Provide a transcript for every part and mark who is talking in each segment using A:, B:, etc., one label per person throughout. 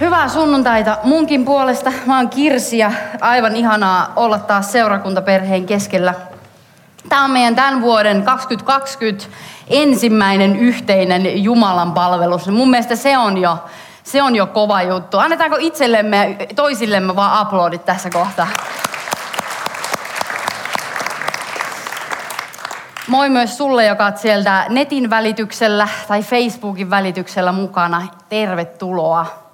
A: Hyvää sunnuntaita munkin puolesta. Mä oon Kirsi ja aivan ihanaa olla taas seurakuntaperheen keskellä. Tämä on meidän tämän vuoden 2020 ensimmäinen yhteinen Jumalan palvelus. Mun mielestä se on jo, se on jo kova juttu. Annetaanko itsellemme ja toisillemme vaan aplodit tässä kohtaa? Moi myös sulle, joka oot sieltä netin välityksellä tai Facebookin välityksellä mukana. Tervetuloa.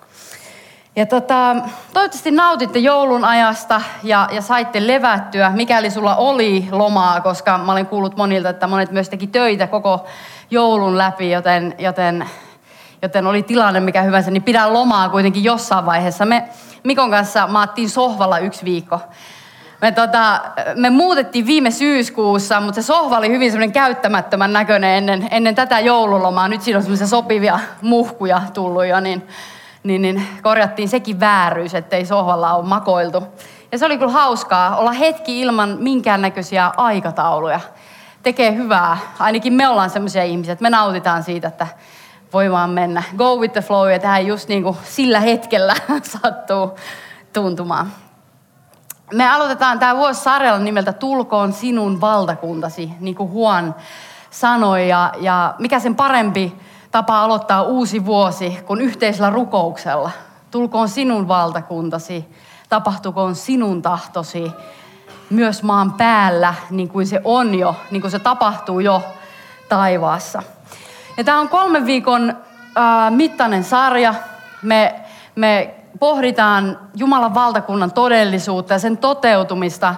A: Ja tota, toivottavasti nautitte joulun ajasta ja, ja saitte levättyä, mikäli sulla oli lomaa, koska mä olen kuullut monilta, että monet myös teki töitä koko joulun läpi, joten, joten, joten oli tilanne mikä hyvänsä, niin pidä lomaa kuitenkin jossain vaiheessa. Me Mikon kanssa maattiin sohvalla yksi viikko. Me, tota, me muutettiin viime syyskuussa, mutta se sohva oli hyvin semmoinen käyttämättömän näköinen ennen, ennen tätä joululomaa. Nyt siinä on semmoisia sopivia muhkuja tullut jo, niin niin, niin korjattiin sekin vääryys, ettei sohvalla ole makoiltu. Ja se oli kyllä hauskaa olla hetki ilman minkäännäköisiä aikatauluja. Tekee hyvää. Ainakin me ollaan sellaisia ihmisiä, että me nautitaan siitä, että voi vaan mennä. Go with the flow ja tähän just niin kuin sillä hetkellä sattuu tuntumaan. Me aloitetaan tämä vuosi sarjalla nimeltä Tulkoon sinun valtakuntasi, niin kuin Huon sanoi. Ja, ja mikä sen parempi tapa aloittaa uusi vuosi kuin yhteisellä rukouksella. Tulkoon sinun valtakuntasi, tapahtukoon sinun tahtosi myös maan päällä, niin kuin se on jo, niin kuin se tapahtuu jo taivaassa. Ja tämä on kolmen viikon äh, mittainen sarja. Me, me pohditaan Jumalan valtakunnan todellisuutta ja sen toteutumista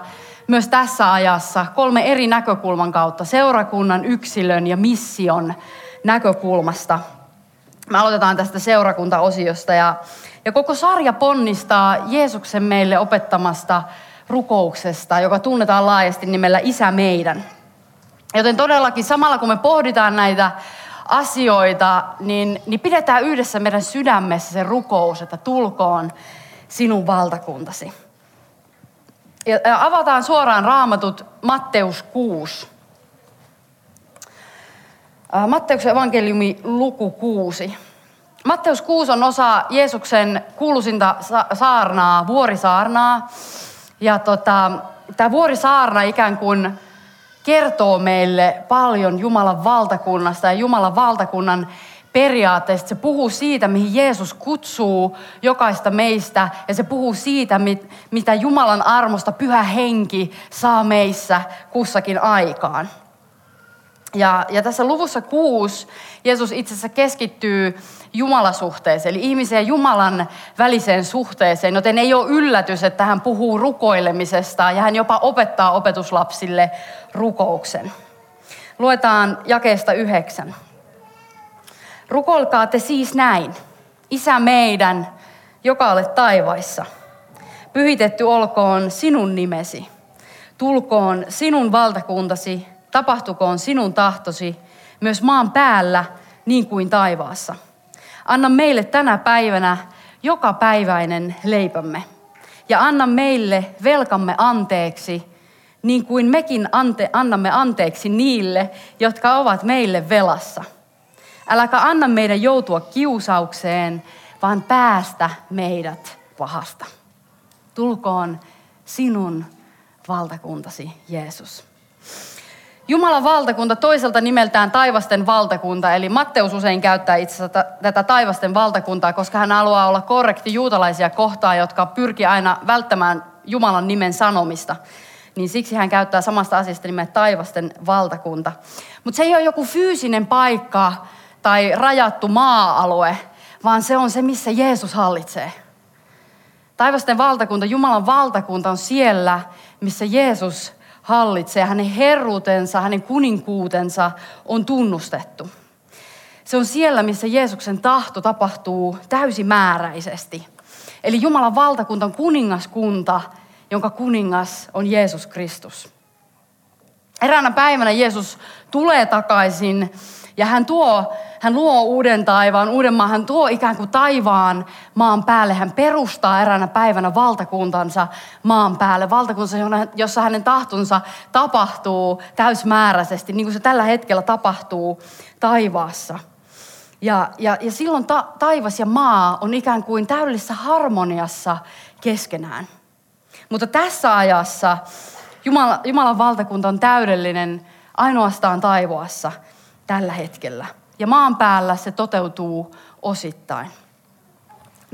A: myös tässä ajassa kolme eri näkökulman kautta. Seurakunnan, yksilön ja mission näkökulmasta. Me aloitetaan tästä seurakuntaosiosta ja, ja koko sarja ponnistaa Jeesuksen meille opettamasta rukouksesta, joka tunnetaan laajasti nimellä Isä meidän. Joten todellakin samalla kun me pohditaan näitä asioita, niin, niin pidetään yhdessä meidän sydämessä se rukous, että tulkoon sinun valtakuntasi. Ja avataan suoraan raamatut Matteus 6. Matteuksen evankeliumi luku 6. Matteus 6 on osa Jeesuksen kuuluisinta saarnaa, vuorisaarnaa. Ja tota, tämä vuorisaarna ikään kuin kertoo meille paljon Jumalan valtakunnasta ja Jumalan valtakunnan periaatteista. Se puhuu siitä, mihin Jeesus kutsuu jokaista meistä ja se puhuu siitä, mitä Jumalan armosta pyhä henki saa meissä kussakin aikaan. Ja, ja tässä luvussa kuusi Jeesus itse asiassa keskittyy Jumalasuhteeseen, eli ihmisen ja Jumalan väliseen suhteeseen, joten ei ole yllätys, että hän puhuu rukoilemisesta ja hän jopa opettaa opetuslapsille rukouksen. Luetaan jakeesta yhdeksän. Rukoilkaa te siis näin. Isä meidän, joka olet taivaissa. Pyhitetty olkoon sinun nimesi. Tulkoon sinun valtakuntasi tapahtukoon sinun tahtosi myös maan päällä niin kuin taivaassa. Anna meille tänä päivänä joka päiväinen leipämme. Ja anna meille velkamme anteeksi, niin kuin mekin ante, annamme anteeksi niille, jotka ovat meille velassa. Äläkä anna meidän joutua kiusaukseen, vaan päästä meidät pahasta. Tulkoon sinun valtakuntasi, Jeesus. Jumalan valtakunta toiselta nimeltään taivasten valtakunta, eli Matteus usein käyttää itse asiassa tätä taivasten valtakuntaa, koska hän haluaa olla korrekti juutalaisia kohtaan, jotka pyrkii aina välttämään Jumalan nimen sanomista. Niin siksi hän käyttää samasta asiasta nimeä taivasten valtakunta. Mutta se ei ole joku fyysinen paikka tai rajattu maa-alue, vaan se on se, missä Jeesus hallitsee. Taivasten valtakunta, Jumalan valtakunta on siellä, missä Jeesus hallitsee. Hänen herruutensa, hänen kuninkuutensa on tunnustettu. Se on siellä, missä Jeesuksen tahto tapahtuu täysimääräisesti. Eli Jumalan valtakunta on kuningaskunta, jonka kuningas on Jeesus Kristus. Eräänä päivänä Jeesus tulee takaisin ja hän tuo, hän luo uuden taivaan, uuden maan, hän tuo ikään kuin taivaan maan päälle. Hän perustaa eräänä päivänä valtakuntansa maan päälle. Valtakuntansa, jossa hänen tahtonsa tapahtuu täysmääräisesti, niin kuin se tällä hetkellä tapahtuu taivaassa. Ja, ja, ja silloin ta, taivas ja maa on ikään kuin täydellisessä harmoniassa keskenään. Mutta tässä ajassa Jumala, Jumalan valtakunta on täydellinen ainoastaan taivaassa tällä hetkellä. Ja maan päällä se toteutuu osittain.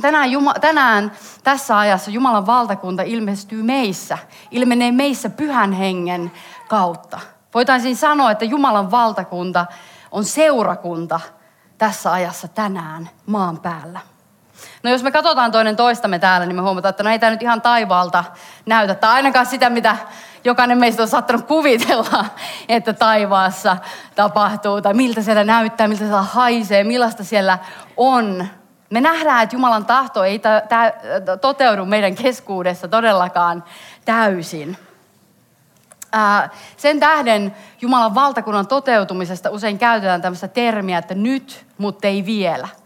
A: Tänään, Juma, tänään tässä ajassa Jumalan valtakunta ilmestyy meissä, ilmenee meissä pyhän hengen kautta. Voitaisiin sanoa, että Jumalan valtakunta on seurakunta tässä ajassa tänään maan päällä. No jos me katsotaan toinen toistamme täällä, niin me huomataan, että no ei tämä nyt ihan taivaalta näytä. Tai ainakaan sitä, mitä jokainen meistä on saattanut kuvitella, että taivaassa tapahtuu. Tai miltä siellä näyttää, miltä siellä haisee, millaista siellä on. Me nähdään, että Jumalan tahto ei toteudu meidän keskuudessa todellakaan täysin. sen tähden Jumalan valtakunnan toteutumisesta usein käytetään tämmöistä termiä, että nyt, mutta ei vielä –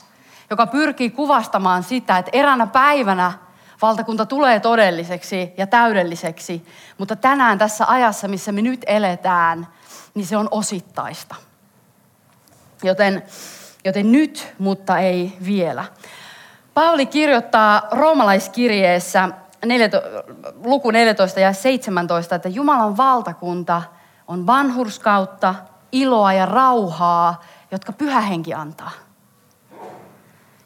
A: joka pyrkii kuvastamaan sitä, että eräänä päivänä valtakunta tulee todelliseksi ja täydelliseksi, mutta tänään tässä ajassa, missä me nyt eletään, niin se on osittaista. Joten, joten nyt, mutta ei vielä. Pauli kirjoittaa roomalaiskirjeessä 14, luku 14 ja 17, että Jumalan valtakunta on vanhurskautta, iloa ja rauhaa, jotka pyhä henki antaa.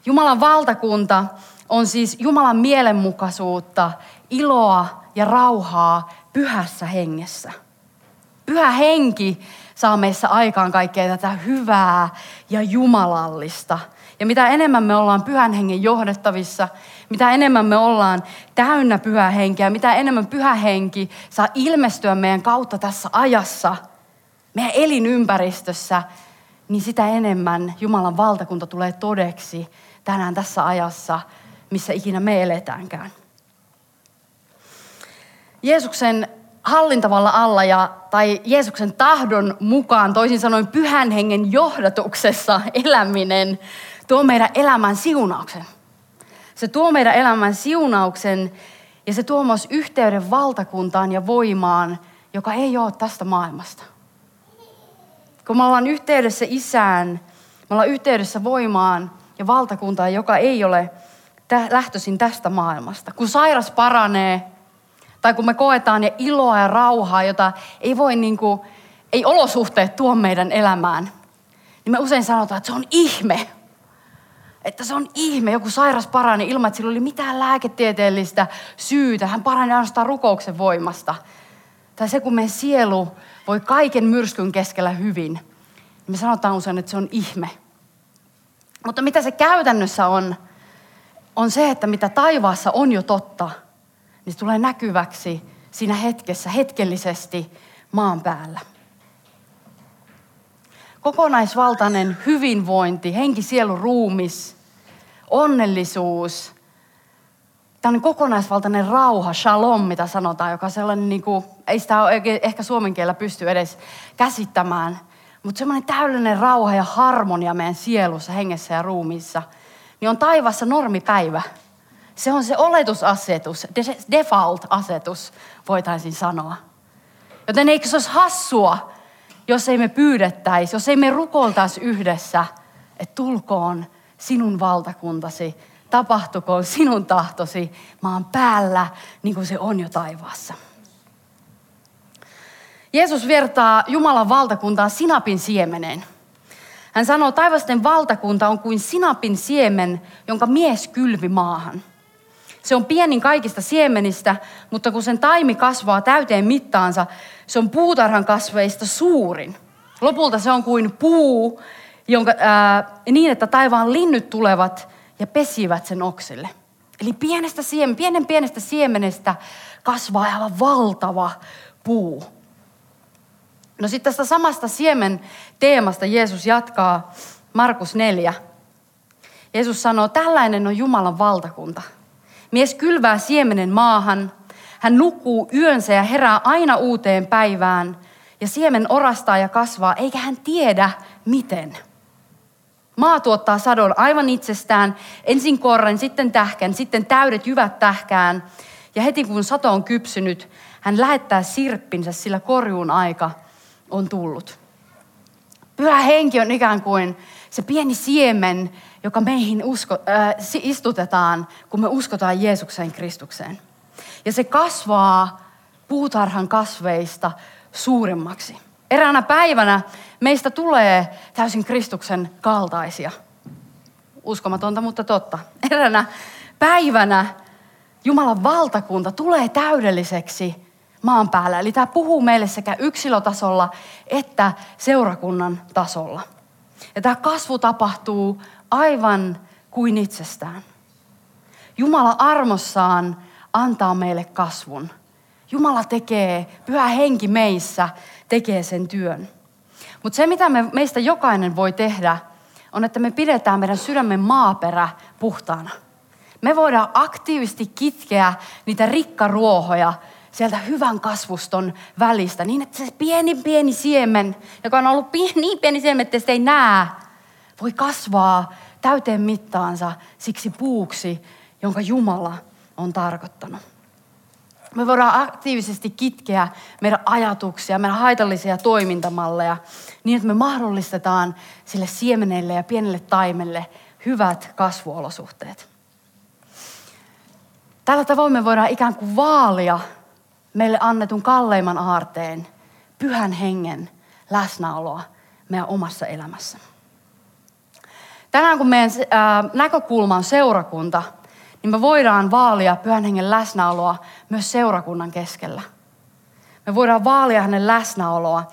A: Jumalan valtakunta on siis Jumalan mielenmukaisuutta, iloa ja rauhaa pyhässä hengessä. Pyhä henki saa meissä aikaan kaikkea tätä hyvää ja jumalallista. Ja mitä enemmän me ollaan pyhän hengen johdettavissa, mitä enemmän me ollaan täynnä pyhää henkeä, mitä enemmän pyhä henki saa ilmestyä meidän kautta tässä ajassa, meidän elinympäristössä, niin sitä enemmän Jumalan valtakunta tulee todeksi tänään tässä ajassa, missä ikinä me eletäänkään. Jeesuksen hallintavalla alla ja, tai Jeesuksen tahdon mukaan, toisin sanoen pyhän hengen johdatuksessa eläminen, tuo meidän elämän siunauksen. Se tuo meidän elämän siunauksen ja se tuo myös yhteyden valtakuntaan ja voimaan, joka ei ole tästä maailmasta. Kun me ollaan yhteydessä isään, me ollaan yhteydessä voimaan, ja valtakuntaa, joka ei ole lähtöisin tästä maailmasta. Kun sairas paranee, tai kun me koetaan ja iloa ja rauhaa, jota ei voi niin kuin, ei olosuhteet tuo meidän elämään, niin me usein sanotaan, että se on ihme. Että se on ihme, joku sairas parani ilman, että sillä oli mitään lääketieteellistä syytä. Hän parani ainoastaan rukouksen voimasta. Tai se, kun meidän sielu voi kaiken myrskyn keskellä hyvin, niin me sanotaan usein, että se on ihme. Mutta mitä se käytännössä on, on se, että mitä taivaassa on jo totta, niin se tulee näkyväksi siinä hetkessä, hetkellisesti maan päällä. Kokonaisvaltainen hyvinvointi, henki, sielu, ruumis, onnellisuus, tämmöinen kokonaisvaltainen rauha, shalom, mitä sanotaan, joka sellainen, niin kuin, ei sitä ehkä suomen kielellä pysty edes käsittämään – mutta semmoinen täydellinen rauha ja harmonia meidän sielussa, hengessä ja ruumiissa, niin on taivassa normipäivä. Se on se oletusasetus, default-asetus, voitaisiin sanoa. Joten eikö se olisi hassua, jos ei me pyydettäisi, jos ei me rukoltaisi yhdessä, että tulkoon sinun valtakuntasi, tapahtukoon sinun tahtosi maan päällä, niin kuin se on jo taivaassa. Jeesus vertaa Jumalan valtakuntaa sinapin siemeneen. Hän sanoo, taivasten valtakunta on kuin sinapin siemen, jonka mies kylvi maahan. Se on pienin kaikista siemenistä, mutta kun sen taimi kasvaa täyteen mittaansa, se on puutarhan kasveista suurin. Lopulta se on kuin puu, jonka, ää, niin että taivaan linnyt tulevat ja pesivät sen oksille. Eli pienestä siemen, pienen pienestä siemenestä kasvaa aivan valtava puu. No sitten tästä samasta siemen teemasta Jeesus jatkaa Markus 4. Jeesus sanoo, tällainen on Jumalan valtakunta. Mies kylvää siemenen maahan, hän nukkuu yönsä ja herää aina uuteen päivään. Ja siemen orastaa ja kasvaa, eikä hän tiedä miten. Maa tuottaa sadon aivan itsestään, ensin korren, sitten tähkän, sitten täydet jyvät tähkään. Ja heti kun sato on kypsynyt, hän lähettää sirppinsä, sillä korjuun aika on tullut. Pyhä henki on ikään kuin se pieni siemen, joka meihin usko, äh, istutetaan, kun me uskotaan Jeesukseen Kristukseen. Ja se kasvaa puutarhan kasveista suuremmaksi. Eräänä päivänä meistä tulee täysin Kristuksen kaltaisia. Uskomatonta, mutta totta. Eräänä päivänä Jumalan valtakunta tulee täydelliseksi maan päällä. Eli tämä puhuu meille sekä yksilötasolla että seurakunnan tasolla. Ja tämä kasvu tapahtuu aivan kuin itsestään. Jumala armossaan antaa meille kasvun. Jumala tekee, pyhä henki meissä tekee sen työn. Mutta se, mitä me, meistä jokainen voi tehdä, on, että me pidetään meidän sydämen maaperä puhtaana. Me voidaan aktiivisesti kitkeä niitä rikkaruohoja sieltä hyvän kasvuston välistä, niin että se pieni pieni siemen, joka on ollut pieni, niin pieni siemen, että se ei näe, voi kasvaa täyteen mittaansa siksi puuksi, jonka Jumala on tarkoittanut. Me voidaan aktiivisesti kitkeä meidän ajatuksia, meidän haitallisia toimintamalleja niin, että me mahdollistetaan sille siemenelle ja pienelle taimelle hyvät kasvuolosuhteet. Tällä tavoin me voidaan ikään kuin vaalia meille annetun kalleimman aarteen, pyhän hengen läsnäoloa meidän omassa elämässä. Tänään kun meidän näkökulma on seurakunta, niin me voidaan vaalia pyhän hengen läsnäoloa myös seurakunnan keskellä. Me voidaan vaalia hänen läsnäoloa.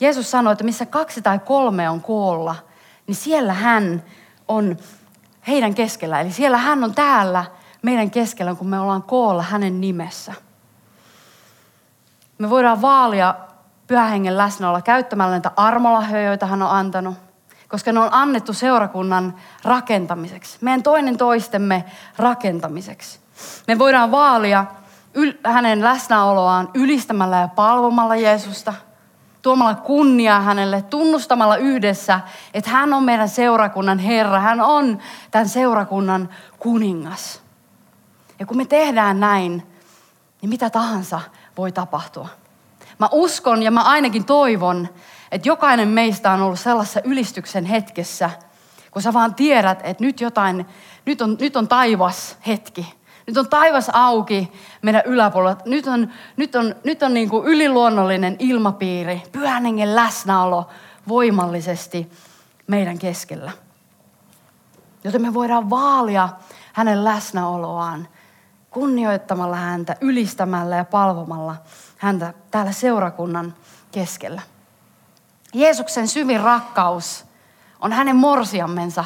A: Jeesus sanoi, että missä kaksi tai kolme on koolla, niin siellä hän on heidän keskellä. Eli siellä hän on täällä meidän keskellä, kun me ollaan koolla hänen nimessä. Me voidaan vaalia pyhähengen läsnäoloa käyttämällä näitä armolahjoja, joita hän on antanut – koska ne on annettu seurakunnan rakentamiseksi, meidän toinen toistemme rakentamiseksi. Me voidaan vaalia yl- hänen läsnäoloaan ylistämällä ja palvomalla Jeesusta, tuomalla kunniaa hänelle, tunnustamalla yhdessä, että hän on meidän seurakunnan Herra, hän on tämän seurakunnan kuningas. Ja kun me tehdään näin, niin mitä tahansa voi tapahtua. Mä uskon ja mä ainakin toivon, että jokainen meistä on ollut sellaisessa ylistyksen hetkessä, kun sä vaan tiedät, että nyt jotain, nyt on, nyt on taivas hetki. Nyt on taivas auki meidän yläpuolella. Nyt on, nyt on, nyt on niin kuin yliluonnollinen ilmapiiri, pyhän hengen läsnäolo voimallisesti meidän keskellä. Joten me voidaan vaalia hänen läsnäoloaan kunnioittamalla häntä, ylistämällä ja palvomalla häntä täällä seurakunnan keskellä. Jeesuksen syvin rakkaus on hänen morsiammensa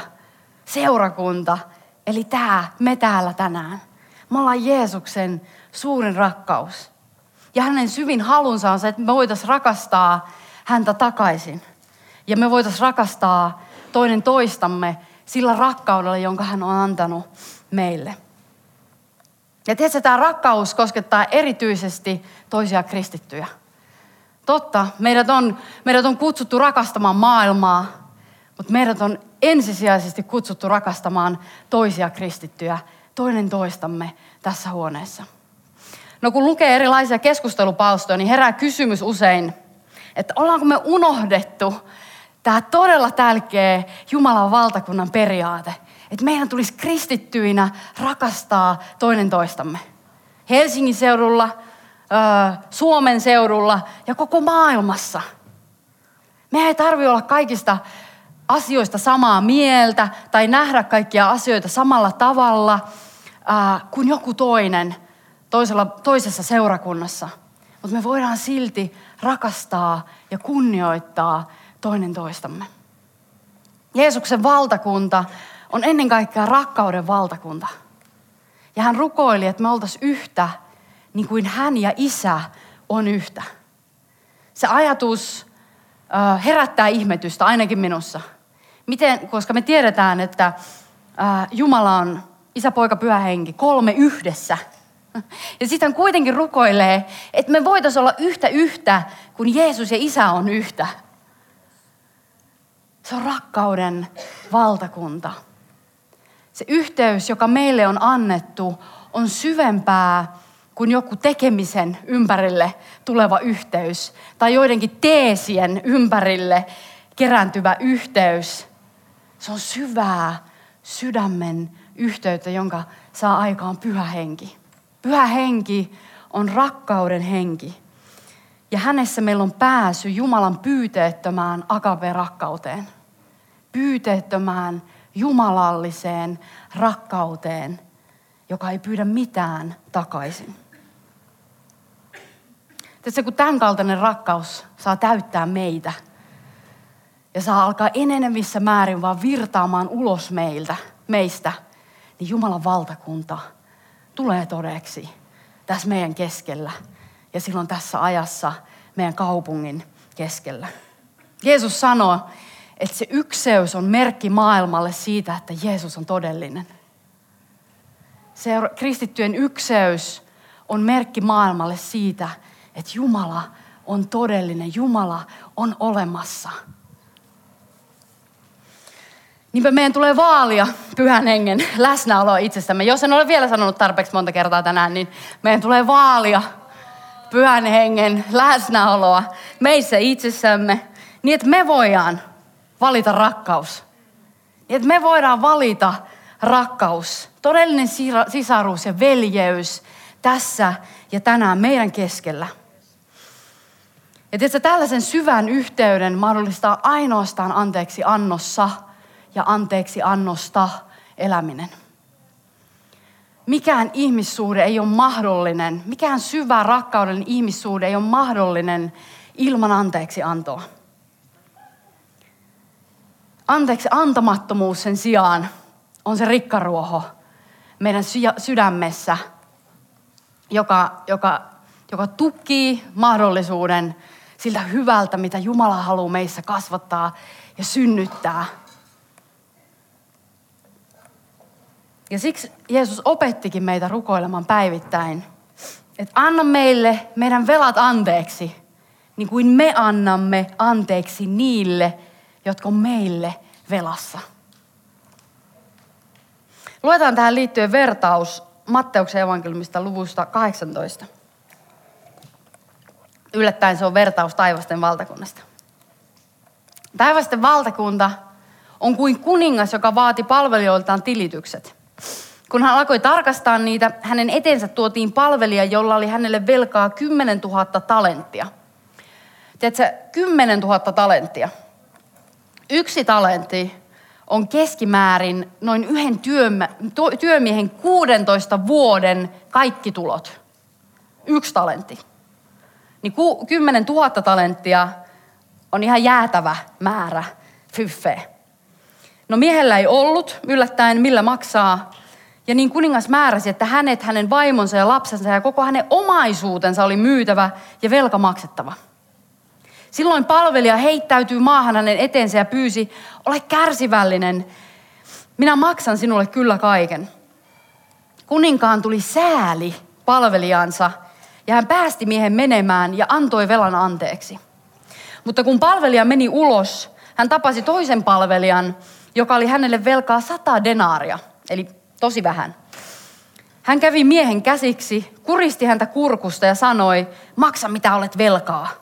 A: seurakunta, eli tämä, me täällä tänään. Me ollaan Jeesuksen suurin rakkaus. Ja hänen syvin halunsa on se, että me voitaisiin rakastaa häntä takaisin. Ja me voitaisiin rakastaa toinen toistamme sillä rakkaudella, jonka hän on antanut meille. Ja tiedätkö, tämä rakkaus koskettaa erityisesti toisia kristittyjä. Totta, meidät on, meidät on kutsuttu rakastamaan maailmaa, mutta meidät on ensisijaisesti kutsuttu rakastamaan toisia kristittyjä, toinen toistamme tässä huoneessa. No kun lukee erilaisia keskustelupalstoja, niin herää kysymys usein, että ollaanko me unohdettu tämä todella tärkeä Jumalan valtakunnan periaate, että meidän tulisi kristittyinä rakastaa toinen toistamme. Helsingin seudulla, Suomen seudulla ja koko maailmassa. Me ei tarvitse olla kaikista asioista samaa mieltä tai nähdä kaikkia asioita samalla tavalla kuin joku toinen toisella, toisessa seurakunnassa. Mutta me voidaan silti rakastaa ja kunnioittaa toinen toistamme. Jeesuksen valtakunta on ennen kaikkea rakkauden valtakunta. Ja hän rukoili, että me oltaisiin yhtä niin kuin hän ja isä on yhtä. Se ajatus herättää ihmetystä ainakin minussa. Miten, koska me tiedetään, että Jumala on isä, poika, pyhä henki, kolme yhdessä. Ja sitten hän kuitenkin rukoilee, että me voitaisiin olla yhtä yhtä, kun Jeesus ja Isä on yhtä. Se on rakkauden valtakunta. Se yhteys, joka meille on annettu, on syvempää kuin joku tekemisen ympärille tuleva yhteys tai joidenkin teesien ympärille kerääntyvä yhteys. Se on syvää sydämen yhteyttä, jonka saa aikaan pyhä henki. Pyhä henki on rakkauden henki. Ja hänessä meillä on pääsy Jumalan pyyteettömään agape-rakkauteen. Pyyteettömään jumalalliseen rakkauteen, joka ei pyydä mitään takaisin. Tässä kun tämän kaltainen rakkaus saa täyttää meitä ja saa alkaa enenevissä määrin vaan virtaamaan ulos meiltä, meistä, niin Jumalan valtakunta tulee todeksi tässä meidän keskellä ja silloin tässä ajassa meidän kaupungin keskellä. Jeesus sanoo, että se ykseys on merkki maailmalle siitä, että Jeesus on todellinen. Se kristittyjen ykseys on merkki maailmalle siitä, että Jumala on todellinen, Jumala on olemassa. Niinpä meidän tulee vaalia pyhän hengen läsnäoloa itsestämme. Jos en ole vielä sanonut tarpeeksi monta kertaa tänään, niin meidän tulee vaalia pyhän hengen läsnäoloa meissä itsessämme, niin että me voidaan valita rakkaus. Niin että me voidaan valita rakkaus, todellinen sisaruus ja veljeys tässä ja tänään meidän keskellä. Ja tiedätkö, tällaisen syvän yhteyden mahdollistaa ainoastaan anteeksi annossa ja anteeksi annosta eläminen. Mikään ihmissuhde ei ole mahdollinen, mikään syvä rakkauden ihmissuhde ei ole mahdollinen ilman anteeksi antoa. Anteeksi antamattomuus sen sijaan on se rikkaruoho meidän sydämessä, joka, joka, joka tukkii mahdollisuuden siltä hyvältä, mitä Jumala haluaa meissä kasvattaa ja synnyttää. Ja siksi Jeesus opettikin meitä rukoilemaan päivittäin, että anna meille meidän velat anteeksi, niin kuin me annamme anteeksi niille, jotka on meille velassa. Luetaan tähän liittyen vertaus Matteuksen evankeliumista luvusta 18. Yllättäen se on vertaus taivasten valtakunnasta. Taivasten valtakunta on kuin kuningas, joka vaati palvelijoiltaan tilitykset. Kun hän alkoi tarkastaa niitä, hänen etensä tuotiin palvelija, jolla oli hänelle velkaa 10 000 talenttia. Tiedätkö, 10 000 talenttia. Yksi talentti on keskimäärin noin yhden työmiehen 16 vuoden kaikki tulot. Yksi talentti. Niin 10 000 talenttia on ihan jäätävä määrä fyffeä. No miehellä ei ollut yllättäen millä maksaa. Ja niin kuningas määräsi, että hänet, hänen vaimonsa ja lapsensa ja koko hänen omaisuutensa oli myytävä ja velka maksettava. Silloin palvelija heittäytyy maahan hänen eteensä ja pyysi, ole kärsivällinen, minä maksan sinulle kyllä kaiken. Kuninkaan tuli sääli palvelijansa ja hän päästi miehen menemään ja antoi velan anteeksi. Mutta kun palvelija meni ulos, hän tapasi toisen palvelijan, joka oli hänelle velkaa sata denaaria, eli tosi vähän. Hän kävi miehen käsiksi, kuristi häntä kurkusta ja sanoi, maksa mitä olet velkaa.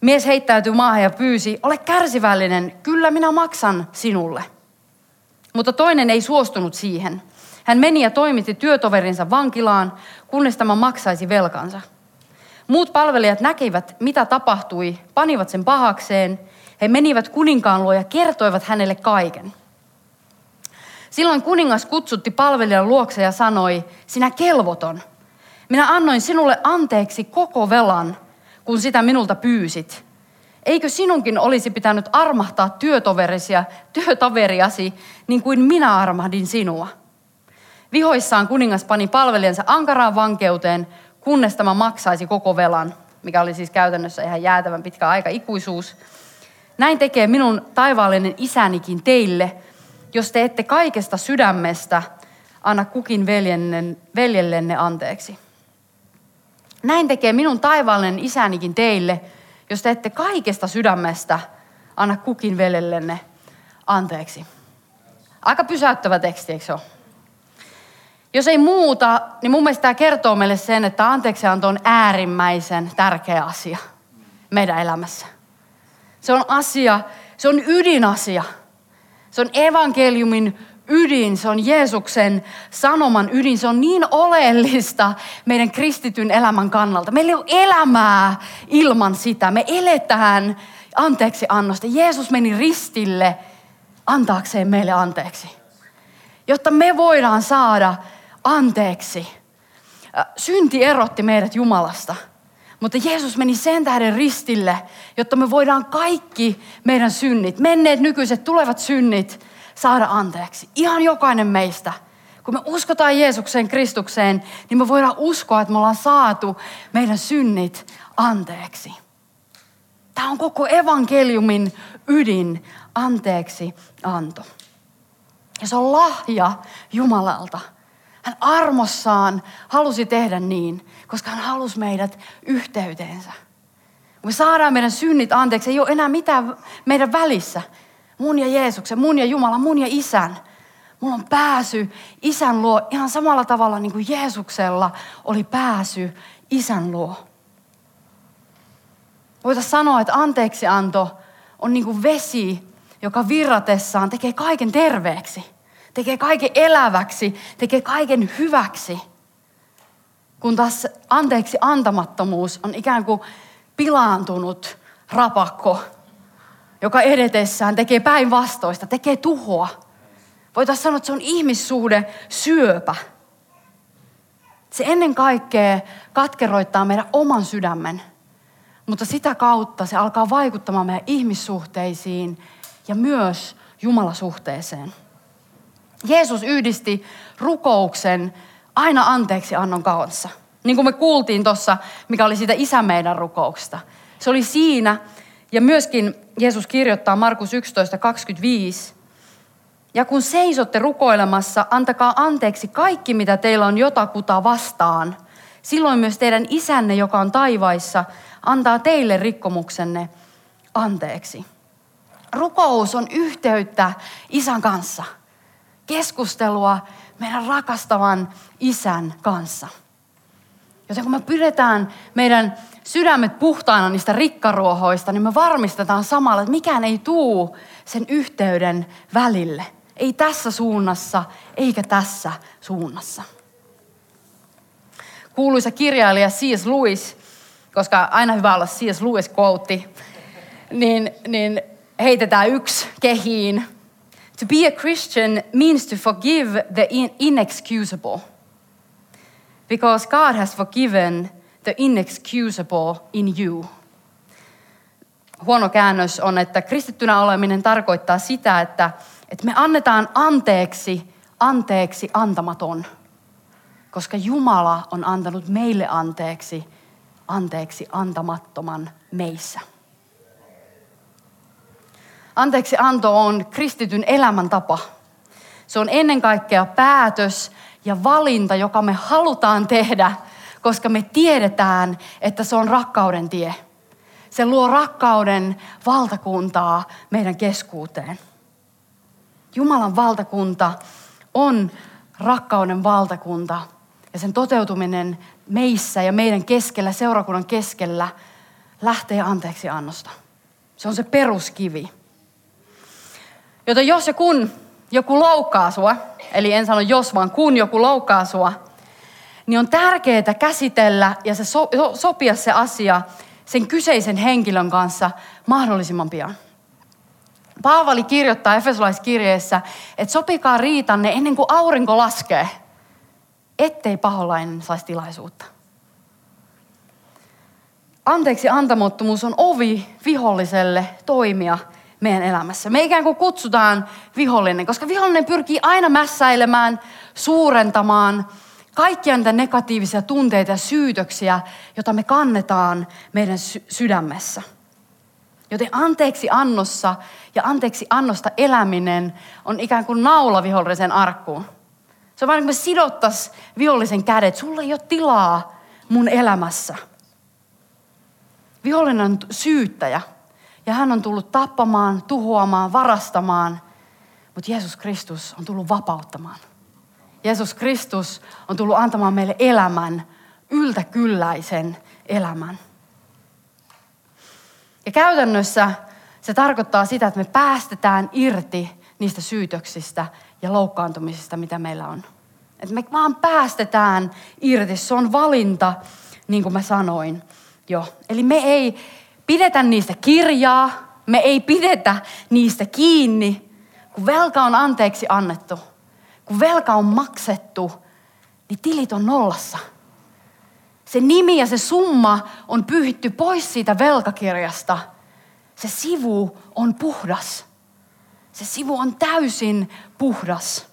A: Mies heittäytyi maahan ja pyysi, ole kärsivällinen, kyllä minä maksan sinulle. Mutta toinen ei suostunut siihen. Hän meni ja toimitti työtoverinsa vankilaan, kunnes tämä maksaisi velkansa. Muut palvelijat näkivät, mitä tapahtui, panivat sen pahakseen. He menivät kuninkaan luo ja kertoivat hänelle kaiken. Silloin kuningas kutsutti palvelijan luokse ja sanoi, sinä kelvoton. Minä annoin sinulle anteeksi koko velan, kun sitä minulta pyysit. Eikö sinunkin olisi pitänyt armahtaa työtoverisia, työtoveriasi niin kuin minä armahdin sinua? Vihoissaan kuningas pani palvelijansa ankaraan vankeuteen, kunnes tämä maksaisi koko velan, mikä oli siis käytännössä ihan jäätävän pitkä aika, ikuisuus. Näin tekee minun taivaallinen isänikin teille, jos te ette kaikesta sydämestä anna kukin veljellenne anteeksi. Näin tekee minun taivaallinen isänikin teille, jos te ette kaikesta sydämestä anna kukin veljellenne anteeksi. Aika pysäyttävä teksti, eikö se ole? Jos ei muuta, niin mun mielestä tämä kertoo meille sen, että anteeksianto on äärimmäisen tärkeä asia meidän elämässä. Se on asia, se on ydinasia. Se on evankeliumin ydin, se on Jeesuksen sanoman ydin. Se on niin oleellista meidän kristityn elämän kannalta. Meillä ei ole elämää ilman sitä. Me eletään anteeksi annosta. Jeesus meni ristille antaakseen meille anteeksi. Jotta me voidaan saada anteeksi. Synti erotti meidät Jumalasta. Mutta Jeesus meni sen tähden ristille, jotta me voidaan kaikki meidän synnit, menneet, nykyiset, tulevat synnit, saada anteeksi. Ihan jokainen meistä. Kun me uskotaan Jeesukseen, Kristukseen, niin me voidaan uskoa, että me ollaan saatu meidän synnit anteeksi. Tämä on koko evankeliumin ydin, anteeksi anto. Ja se on lahja Jumalalta. Hän armossaan halusi tehdä niin, koska hän halusi meidät yhteyteensä. Kun me saadaan meidän synnit anteeksi, ei ole enää mitään meidän välissä. Mun ja Jeesuksen, mun ja Jumala, mun ja Isän. Mulla on pääsy Isän luo ihan samalla tavalla niin kuin Jeesuksella oli pääsy Isän luo. Voitaisiin sanoa, että anteeksianto on niin kuin vesi, joka virratessaan tekee kaiken terveeksi. Tekee kaiken eläväksi, tekee kaiken hyväksi. Kun taas anteeksi antamattomuus on ikään kuin pilaantunut rapakko, joka edetessään tekee päinvastoista, tekee tuhoa. Voitaisiin sanoa, että se on ihmissuhde syöpä. Se ennen kaikkea katkeroittaa meidän oman sydämen, mutta sitä kautta se alkaa vaikuttamaan meidän ihmissuhteisiin ja myös Jumalasuhteeseen. Jeesus yhdisti rukouksen aina anteeksi annon kanssa. Niin kuin me kuultiin tuossa, mikä oli siitä isä meidän rukouksesta. Se oli siinä, ja myöskin Jeesus kirjoittaa Markus 11.25. Ja kun seisotte rukoilemassa, antakaa anteeksi kaikki, mitä teillä on jotakuta vastaan. Silloin myös teidän isänne, joka on taivaissa, antaa teille rikkomuksenne anteeksi. Rukous on yhteyttä isän kanssa. Keskustelua meidän rakastavan isän kanssa. Joten kun me pidetään meidän sydämet puhtaana niistä rikkaruohoista, niin me varmistetaan samalla, että mikään ei tuu sen yhteyden välille. Ei tässä suunnassa, eikä tässä suunnassa. Kuuluisa kirjailija C.S. Lewis, koska aina hyvä olla C.S. Lewis quote, niin, niin heitetään yksi kehiin. To be a Christian means to forgive the inexcusable. Because God has forgiven the inexcusable in you. Huono käännös on, että kristittynä oleminen tarkoittaa sitä, että, että me annetaan anteeksi, anteeksi antamaton. Koska Jumala on antanut meille anteeksi, anteeksi antamattoman meissä. Anteeksi anto on kristityn elämäntapa. Se on ennen kaikkea päätös ja valinta, joka me halutaan tehdä, koska me tiedetään, että se on rakkauden tie. Se luo rakkauden valtakuntaa meidän keskuuteen. Jumalan valtakunta on rakkauden valtakunta ja sen toteutuminen meissä ja meidän keskellä, seurakunnan keskellä, lähtee anteeksi annosta. Se on se peruskivi. Joten jos ja kun joku loukkaa sua, eli en sano jos, vaan kun joku loukkaa sua, niin on tärkeää käsitellä ja se so, sopia se asia sen kyseisen henkilön kanssa mahdollisimman pian. Paavali kirjoittaa Efesolaiskirjeessä, että sopikaa riitanne ennen kuin aurinko laskee, ettei paholainen saisi tilaisuutta. Anteeksi antamottomuus on ovi viholliselle toimia meidän elämässä. Me ikään kuin kutsutaan vihollinen, koska vihollinen pyrkii aina mässäilemään, suurentamaan kaikkia niitä negatiivisia tunteita ja syytöksiä, joita me kannetaan meidän sy- sydämessä. Joten anteeksi annossa ja anteeksi annosta eläminen on ikään kuin naula vihollisen arkkuun. Se on vain kuin me sidottas vihollisen kädet. Sulla ei ole tilaa mun elämässä. Vihollinen on syyttäjä. Ja hän on tullut tappamaan, tuhoamaan, varastamaan. Mutta Jeesus Kristus on tullut vapauttamaan. Jeesus Kristus on tullut antamaan meille elämän, yltäkylläisen elämän. Ja käytännössä se tarkoittaa sitä, että me päästetään irti niistä syytöksistä ja loukkaantumisista, mitä meillä on. Että me vaan päästetään irti. Se on valinta, niin kuin mä sanoin jo. Eli me ei pidetä niistä kirjaa, me ei pidetä niistä kiinni, kun velka on anteeksi annettu. Kun velka on maksettu, niin tilit on nollassa. Se nimi ja se summa on pyyhitty pois siitä velkakirjasta. Se sivu on puhdas. Se sivu on täysin puhdas.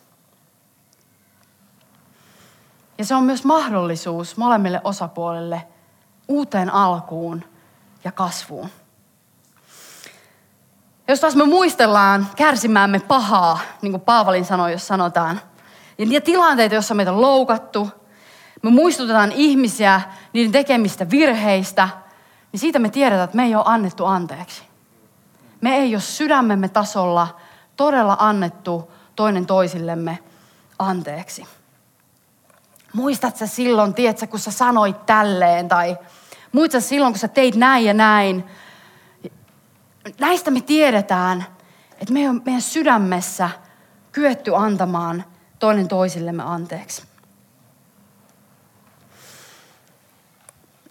A: Ja se on myös mahdollisuus molemmille osapuolille uuteen alkuun ja kasvuun. Jos taas me muistellaan kärsimäämme pahaa, niin kuin Paavalin sanoi, jos sanotaan, ja niitä tilanteita, joissa meitä on loukattu, me muistutetaan ihmisiä niiden tekemistä virheistä, niin siitä me tiedetään, että me ei ole annettu anteeksi. Me ei ole sydämemme tasolla todella annettu toinen toisillemme anteeksi. Muistat sä silloin, tiedätkö, kun sä sanoit tälleen, tai muistat silloin, kun sä teit näin ja näin. Näistä me tiedetään, että me on meidän sydämessä kyetty antamaan toinen toisillemme anteeksi.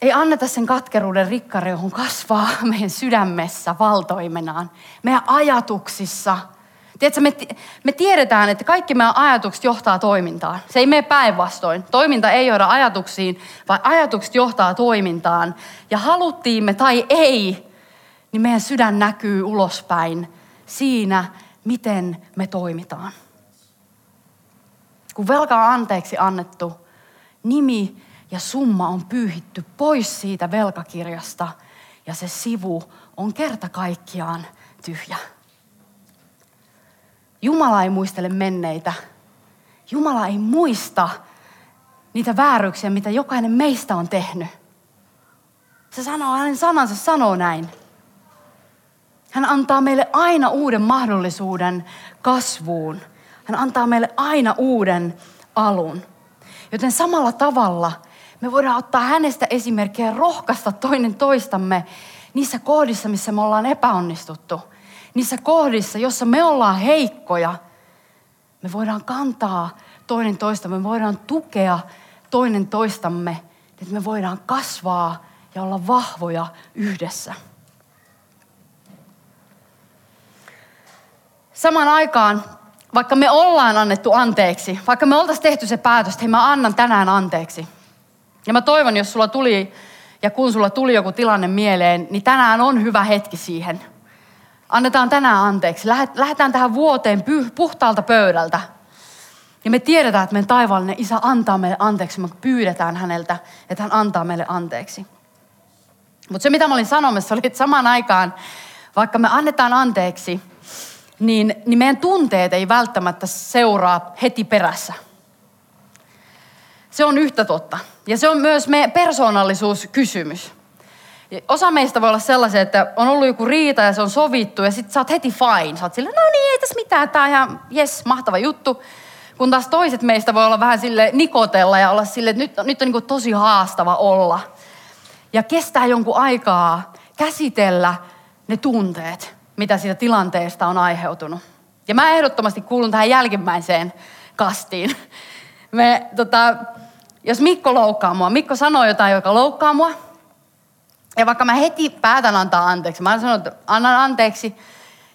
A: Ei anneta sen katkeruuden rikkareuhun kasvaa meidän sydämessä valtoimenaan, meidän ajatuksissa. Tiedätkö, me, me tiedetään, että kaikki meidän ajatukset johtaa toimintaan. Se ei mene päinvastoin. Toiminta ei johda ajatuksiin, vaan ajatukset johtaa toimintaan. Ja haluttiin me tai ei, niin meidän sydän näkyy ulospäin siinä, miten me toimitaan. Kun velka on anteeksi annettu, nimi ja summa on pyyhitty pois siitä velkakirjasta ja se sivu on kerta kaikkiaan tyhjä. Jumala ei muistele menneitä. Jumala ei muista niitä vääryyksiä, mitä jokainen meistä on tehnyt. Se sanoo, hänen sanansa sanoo näin. Hän antaa meille aina uuden mahdollisuuden kasvuun. Hän antaa meille aina uuden alun. Joten samalla tavalla me voidaan ottaa hänestä esimerkkejä rohkaista toinen toistamme niissä kohdissa, missä me ollaan epäonnistuttu. Niissä kohdissa, jossa me ollaan heikkoja. Me voidaan kantaa toinen toistamme, me voidaan tukea toinen toistamme, että me voidaan kasvaa ja olla vahvoja yhdessä. Samaan aikaan, vaikka me ollaan annettu anteeksi, vaikka me oltaisiin tehty se päätös, että hei mä annan tänään anteeksi, ja mä toivon, jos sulla tuli ja kun sulla tuli joku tilanne mieleen, niin tänään on hyvä hetki siihen. Annetaan tänään anteeksi. Lähdetään tähän vuoteen puhtaalta pöydältä. Ja me tiedetään, että meidän taivaallinen isä antaa meille anteeksi. Me pyydetään häneltä, että hän antaa meille anteeksi. Mutta se, mitä mä olin sanomassa, oli, että samaan aikaan, vaikka me annetaan anteeksi, niin, niin meidän tunteet ei välttämättä seuraa heti perässä. Se on yhtä totta. Ja se on myös meidän persoonallisuuskysymys. Osa meistä voi olla sellaisia, että on ollut joku riita ja se on sovittu ja sitten sä oot heti fine. Sä oot silleen, no niin, ei tässä mitään, tää on ihan, yes, mahtava juttu. Kun taas toiset meistä voi olla vähän sille nikotella ja olla sille, että nyt, nyt on niin tosi haastava olla. Ja kestää jonkun aikaa käsitellä ne tunteet, mitä siitä tilanteesta on aiheutunut. Ja mä ehdottomasti kuulun tähän jälkimmäiseen kastiin. Me, tota, jos Mikko loukkaa mua, Mikko sanoo jotain, joka loukkaa mua, ja vaikka mä heti päätän antaa anteeksi, mä sanon, että annan anteeksi,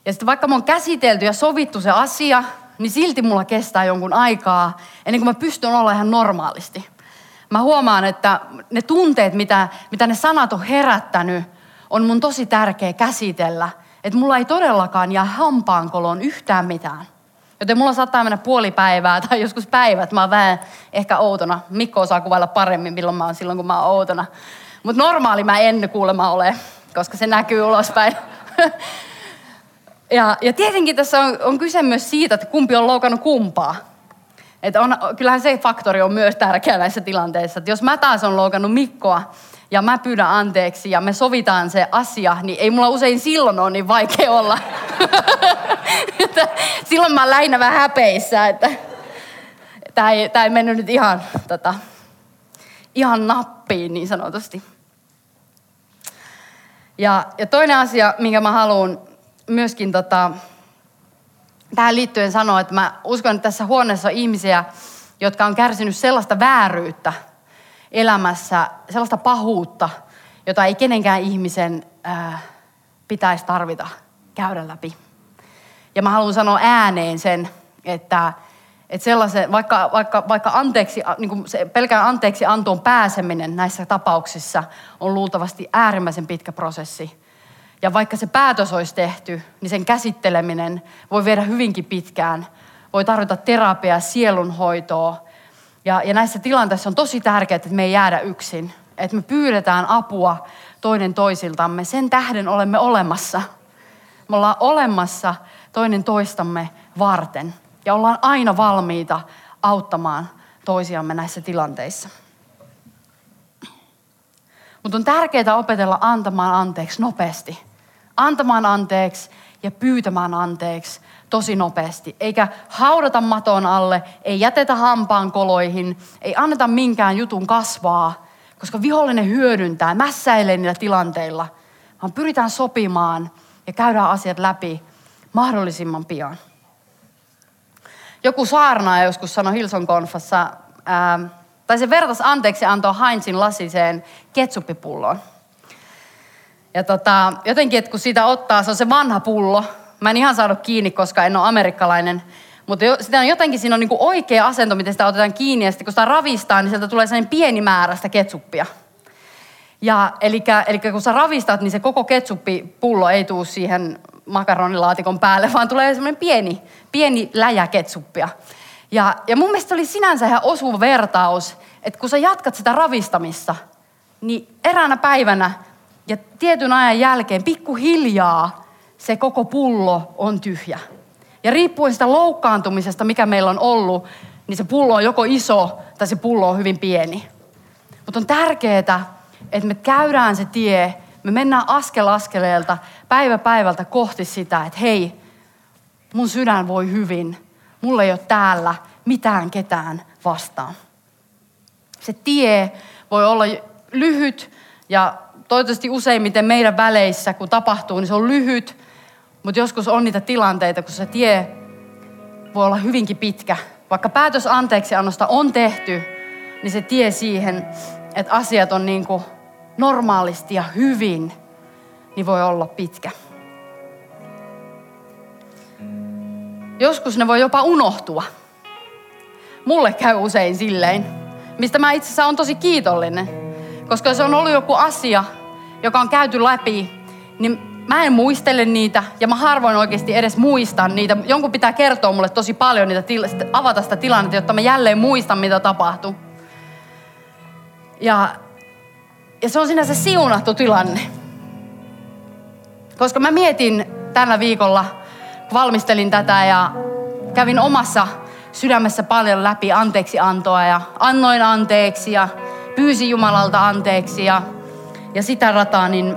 A: ja sitten vaikka mä oon käsitelty ja sovittu se asia, niin silti mulla kestää jonkun aikaa, ennen kuin mä pystyn olla ihan normaalisti. Mä huomaan, että ne tunteet, mitä, mitä ne sanat on herättänyt, on mun tosi tärkeä käsitellä. Että mulla ei todellakaan jää hampaankoloon yhtään mitään. Joten mulla saattaa mennä puoli päivää tai joskus päivät. Mä oon vähän ehkä outona. Mikko osaa kuvailla paremmin, milloin mä oon silloin, kun mä oon outona. Mutta normaali mä en kuulemma ole, koska se näkyy ulospäin. ja, ja tietenkin tässä on, on kyse myös siitä, että kumpi on loukannut kumpaa. että on, kyllähän se faktori on myös tärkeä näissä tilanteissa. Että jos mä taas on loukannut Mikkoa ja mä pyydän anteeksi ja me sovitaan se asia, niin ei mulla usein silloin ole niin vaikea olla. silloin mä oon lähinnä vähän häpeissä, että tämä ei, ei mennyt nyt ihan, tota, ihan nappiin niin sanotusti. Ja, ja toinen asia, minkä mä haluan myöskin tota, tähän liittyen sanoa, että mä uskon, että tässä huoneessa on ihmisiä, jotka on kärsinyt sellaista vääryyttä elämässä, sellaista pahuutta, jota ei kenenkään ihmisen ää, pitäisi tarvita käydä läpi. Ja mä haluan sanoa ääneen sen, että, että sellaisen, vaikka, vaikka, vaikka anteeksi, niin kuin se pelkään anteeksi antoon pääseminen näissä tapauksissa on luultavasti äärimmäisen pitkä prosessi. Ja vaikka se päätös olisi tehty, niin sen käsitteleminen voi viedä hyvinkin pitkään. Voi tarvita terapiaa, sielunhoitoa. Ja, ja näissä tilanteissa on tosi tärkeää, että me ei jäädä yksin. Että me pyydetään apua toinen toisiltamme. Sen tähden olemme olemassa. Me ollaan olemassa toinen toistamme varten. Ja ollaan aina valmiita auttamaan toisiamme näissä tilanteissa. Mutta on tärkeää opetella antamaan anteeksi nopeasti. Antamaan anteeksi ja pyytämään anteeksi tosi nopeasti. Eikä haudata maton alle, ei jätetä hampaan koloihin, ei anneta minkään jutun kasvaa, koska vihollinen hyödyntää, mässäilee niillä tilanteilla, vaan pyritään sopimaan ja käydään asiat läpi mahdollisimman pian. Joku saarnaaja joskus sanoi Hilson konfassa, ää, tai se vertas anteeksi antoi Heinzin lasiseen ketsuppipulloon. Ja tota, jotenkin, että kun sitä ottaa, se on se vanha pullo. Mä en ihan saanut kiinni, koska en ole amerikkalainen. Mutta jo, sitä on jotenkin, siinä on niinku oikea asento, miten sitä otetaan kiinni. Ja sitten kun sitä ravistaa, niin sieltä tulee sellainen pieni määrä sitä ketsuppia. Ja eli, eli kun sä ravistat, niin se koko ketsuppipullo ei tule siihen makaronilaatikon päälle, vaan tulee semmoinen pieni, pieni läjä ketsuppia. Ja, ja mun mielestä oli sinänsä ihan osuva vertaus, että kun sä jatkat sitä ravistamista, niin eräänä päivänä ja tietyn ajan jälkeen pikkuhiljaa se koko pullo on tyhjä. Ja riippuen sitä loukkaantumisesta, mikä meillä on ollut, niin se pullo on joko iso tai se pullo on hyvin pieni. Mutta on tärkeää, että me käydään se tie, me mennään askel askeleelta, päivä päivältä kohti sitä, että hei, mun sydän voi hyvin, mulla ei ole täällä mitään ketään vastaan. Se tie voi olla lyhyt ja toivottavasti useimmiten meidän väleissä, kun tapahtuu, niin se on lyhyt, mutta joskus on niitä tilanteita, kun se tie voi olla hyvinkin pitkä. Vaikka päätös anteeksi annosta on tehty, niin se tie siihen, että asiat on niin kuin normaalisti ja hyvin, niin voi olla pitkä. Joskus ne voi jopa unohtua. Mulle käy usein silleen, mistä mä itse asiassa on tosi kiitollinen. Koska se on ollut joku asia, joka on käyty läpi, niin mä en muistele niitä ja mä harvoin oikeasti edes muistan niitä. Jonkun pitää kertoa mulle tosi paljon niitä, avata sitä tilannetta, jotta mä jälleen muistan, mitä tapahtui. Ja, ja se on sinänsä siunattu tilanne. Koska mä mietin tällä viikolla, kun valmistelin tätä ja kävin omassa sydämessä paljon läpi anteeksi antoa ja annoin anteeksi ja pyysin Jumalalta anteeksi ja, ja sitä rataa, niin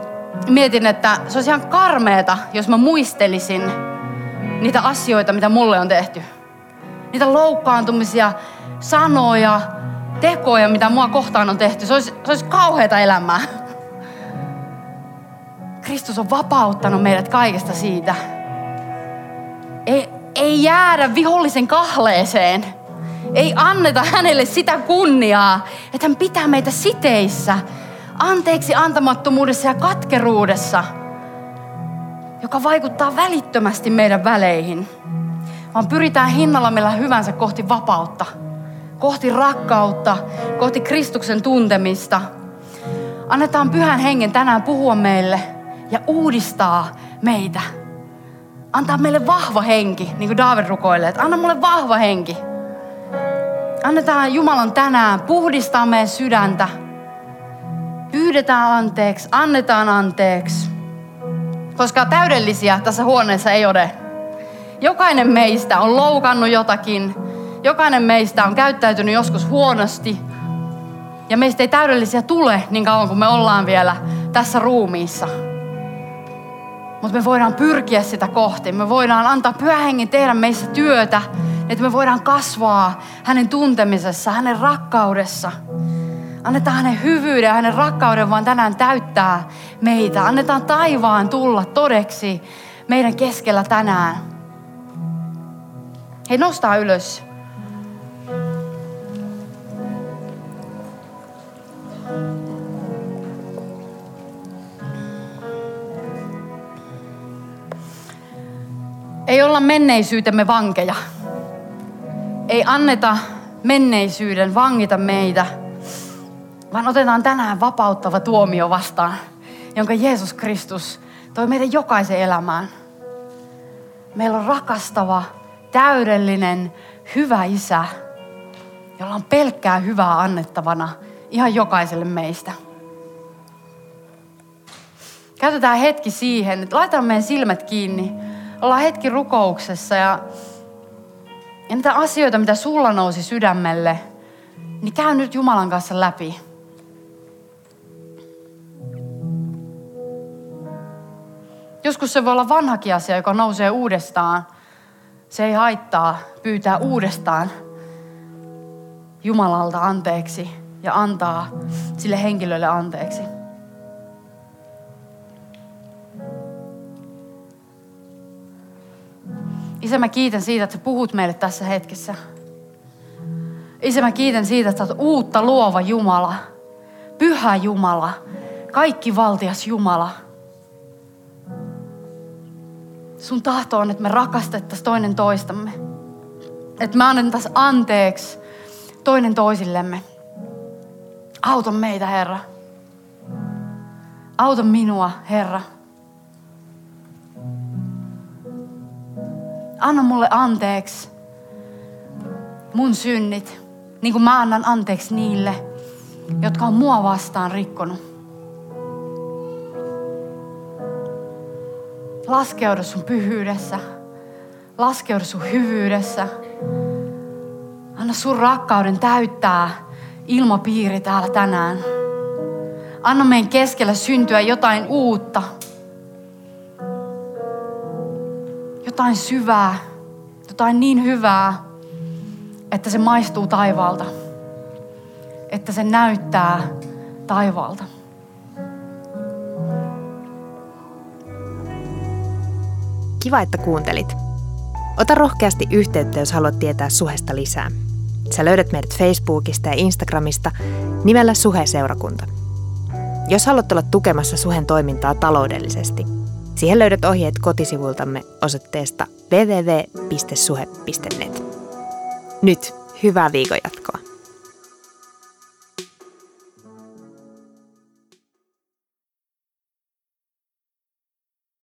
A: mietin, että se olisi ihan karmeeta, jos mä muistelisin niitä asioita, mitä mulle on tehty. Niitä loukkaantumisia, sanoja, tekoja, mitä mua kohtaan on tehty. Se olisi, se olisi kauheata elämää. Kristus on vapauttanut meidät kaikesta siitä. Ei, ei jäädä vihollisen kahleeseen. Ei anneta hänelle sitä kunniaa, että hän pitää meitä siteissä, anteeksi antamattomuudessa ja katkeruudessa, joka vaikuttaa välittömästi meidän väleihin. Vaan pyritään hinnalla meillä hyvänsä kohti vapautta, kohti rakkautta, kohti Kristuksen tuntemista. Annetaan pyhän hengen tänään puhua meille ja uudistaa meitä. Antaa meille vahva henki, niin kuin David rukoilee, että anna mulle vahva henki. Annetaan Jumalan tänään puhdistaa meidän sydäntä. Pyydetään anteeksi, annetaan anteeksi. Koska täydellisiä tässä huoneessa ei ole. Jokainen meistä on loukannut jotakin Jokainen meistä on käyttäytynyt joskus huonosti. Ja meistä ei täydellisiä tule niin kauan kuin me ollaan vielä tässä ruumiissa. Mutta me voidaan pyrkiä sitä kohti. Me voidaan antaa pyhähengen tehdä meissä työtä, että me voidaan kasvaa hänen tuntemisessa, hänen rakkaudessa. Annetaan hänen hyvyyden ja hänen rakkauden vaan tänään täyttää meitä. Annetaan taivaan tulla todeksi meidän keskellä tänään. Hei, nostaa ylös. Ei olla menneisyytemme vankeja. Ei anneta menneisyyden vangita meitä, vaan otetaan tänään vapauttava tuomio vastaan, jonka Jeesus Kristus toi meidän jokaisen elämään. Meillä on rakastava, täydellinen, hyvä isä, jolla on pelkkää hyvää annettavana ihan jokaiselle meistä. Käytetään hetki siihen, että laitetaan meidän silmät kiinni. Ollaan hetki rukouksessa ja, ja niitä asioita, mitä sulla nousi sydämelle, niin käy nyt Jumalan kanssa läpi. Joskus se voi olla vanhakin asia, joka nousee uudestaan. Se ei haittaa pyytää uudestaan Jumalalta anteeksi ja antaa sille henkilölle anteeksi. Isä, mä kiitän siitä, että sä puhut meille tässä hetkessä. Isä, mä kiitän siitä, että sä oot uutta luova Jumala. Pyhä Jumala. Kaikki valtias Jumala. Sun tahto on, että me rakastettaisiin toinen toistamme. Että me annettaisiin anteeksi toinen toisillemme. Auta meitä, Herra. Auta minua, Herra. Anna mulle anteeksi mun synnit, niin kuin mä annan anteeksi niille, jotka on mua vastaan rikkonut. Laskeudu sun pyhyydessä. Laskeudu sun hyvyydessä. Anna sun rakkauden täyttää ilmapiiri täällä tänään. Anna meidän keskellä syntyä jotain uutta. Jotain syvää. Jotain niin hyvää, että se maistuu taivaalta. Että se näyttää taivaalta.
B: Kiva, että kuuntelit. Ota rohkeasti yhteyttä, jos haluat tietää suhesta lisää. Sä löydät meidät Facebookista ja Instagramista nimellä Suhe-seurakunta. Jos haluat olla tukemassa Suhen toimintaa taloudellisesti, siihen löydät ohjeet kotisivultamme osoitteesta www.suhe.net. Nyt hyvää viikon jatkoa.